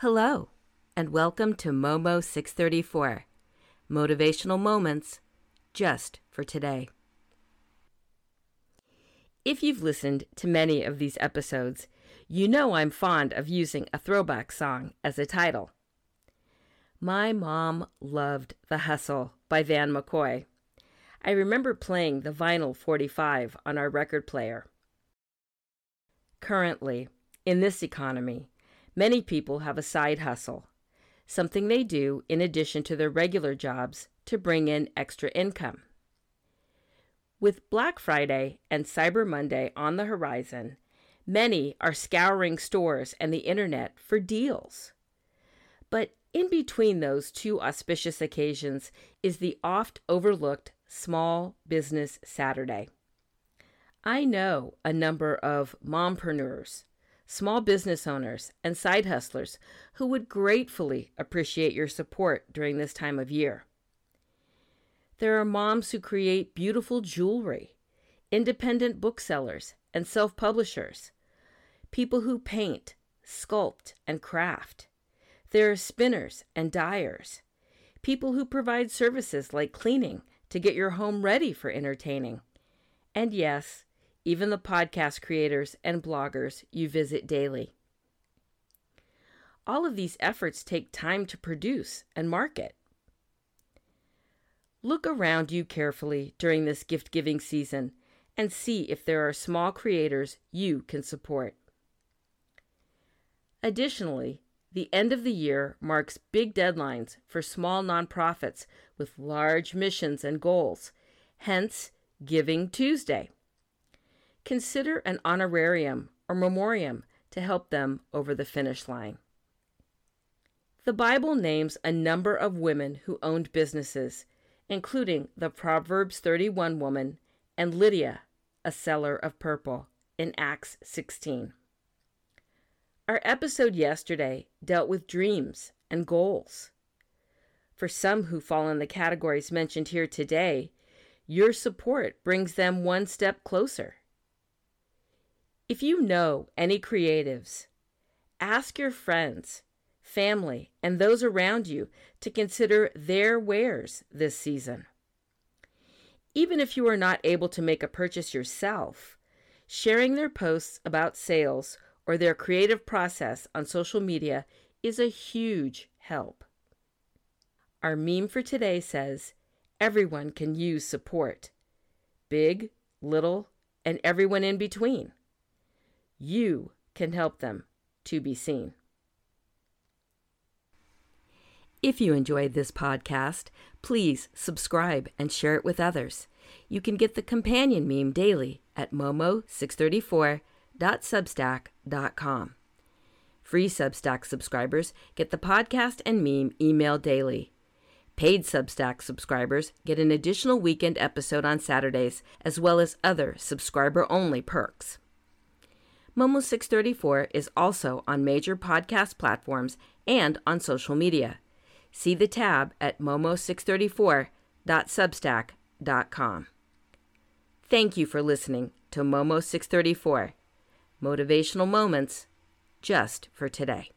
Hello, and welcome to Momo 634 Motivational Moments just for today. If you've listened to many of these episodes, you know I'm fond of using a throwback song as a title. My mom loved The Hustle by Van McCoy. I remember playing the vinyl 45 on our record player. Currently, in this economy, Many people have a side hustle, something they do in addition to their regular jobs to bring in extra income. With Black Friday and Cyber Monday on the horizon, many are scouring stores and the internet for deals. But in between those two auspicious occasions is the oft overlooked Small Business Saturday. I know a number of mompreneurs small business owners, and side hustlers who would gratefully appreciate your support during this time of year. There are moms who create beautiful jewelry, independent booksellers, and self publishers, people who paint, sculpt, and craft. There are spinners and dyers, people who provide services like cleaning to get your home ready for entertaining. And yes, even the podcast creators and bloggers you visit daily. All of these efforts take time to produce and market. Look around you carefully during this gift giving season and see if there are small creators you can support. Additionally, the end of the year marks big deadlines for small nonprofits with large missions and goals, hence Giving Tuesday consider an honorarium or memoriam to help them over the finish line. The Bible names a number of women who owned businesses, including the Proverbs 31 woman and Lydia, a seller of purple, in Acts 16. Our episode yesterday dealt with dreams and goals. For some who fall in the categories mentioned here today, your support brings them one step closer. If you know any creatives, ask your friends, family, and those around you to consider their wares this season. Even if you are not able to make a purchase yourself, sharing their posts about sales or their creative process on social media is a huge help. Our meme for today says everyone can use support big, little, and everyone in between. You can help them to be seen. If you enjoyed this podcast, please subscribe and share it with others. You can get the companion meme daily at momo634.substack.com. Free Substack subscribers get the podcast and meme email daily. Paid Substack subscribers get an additional weekend episode on Saturdays, as well as other subscriber only perks. Momo 634 is also on major podcast platforms and on social media. See the tab at momo634.substack.com. Thank you for listening to Momo 634 Motivational Moments just for today.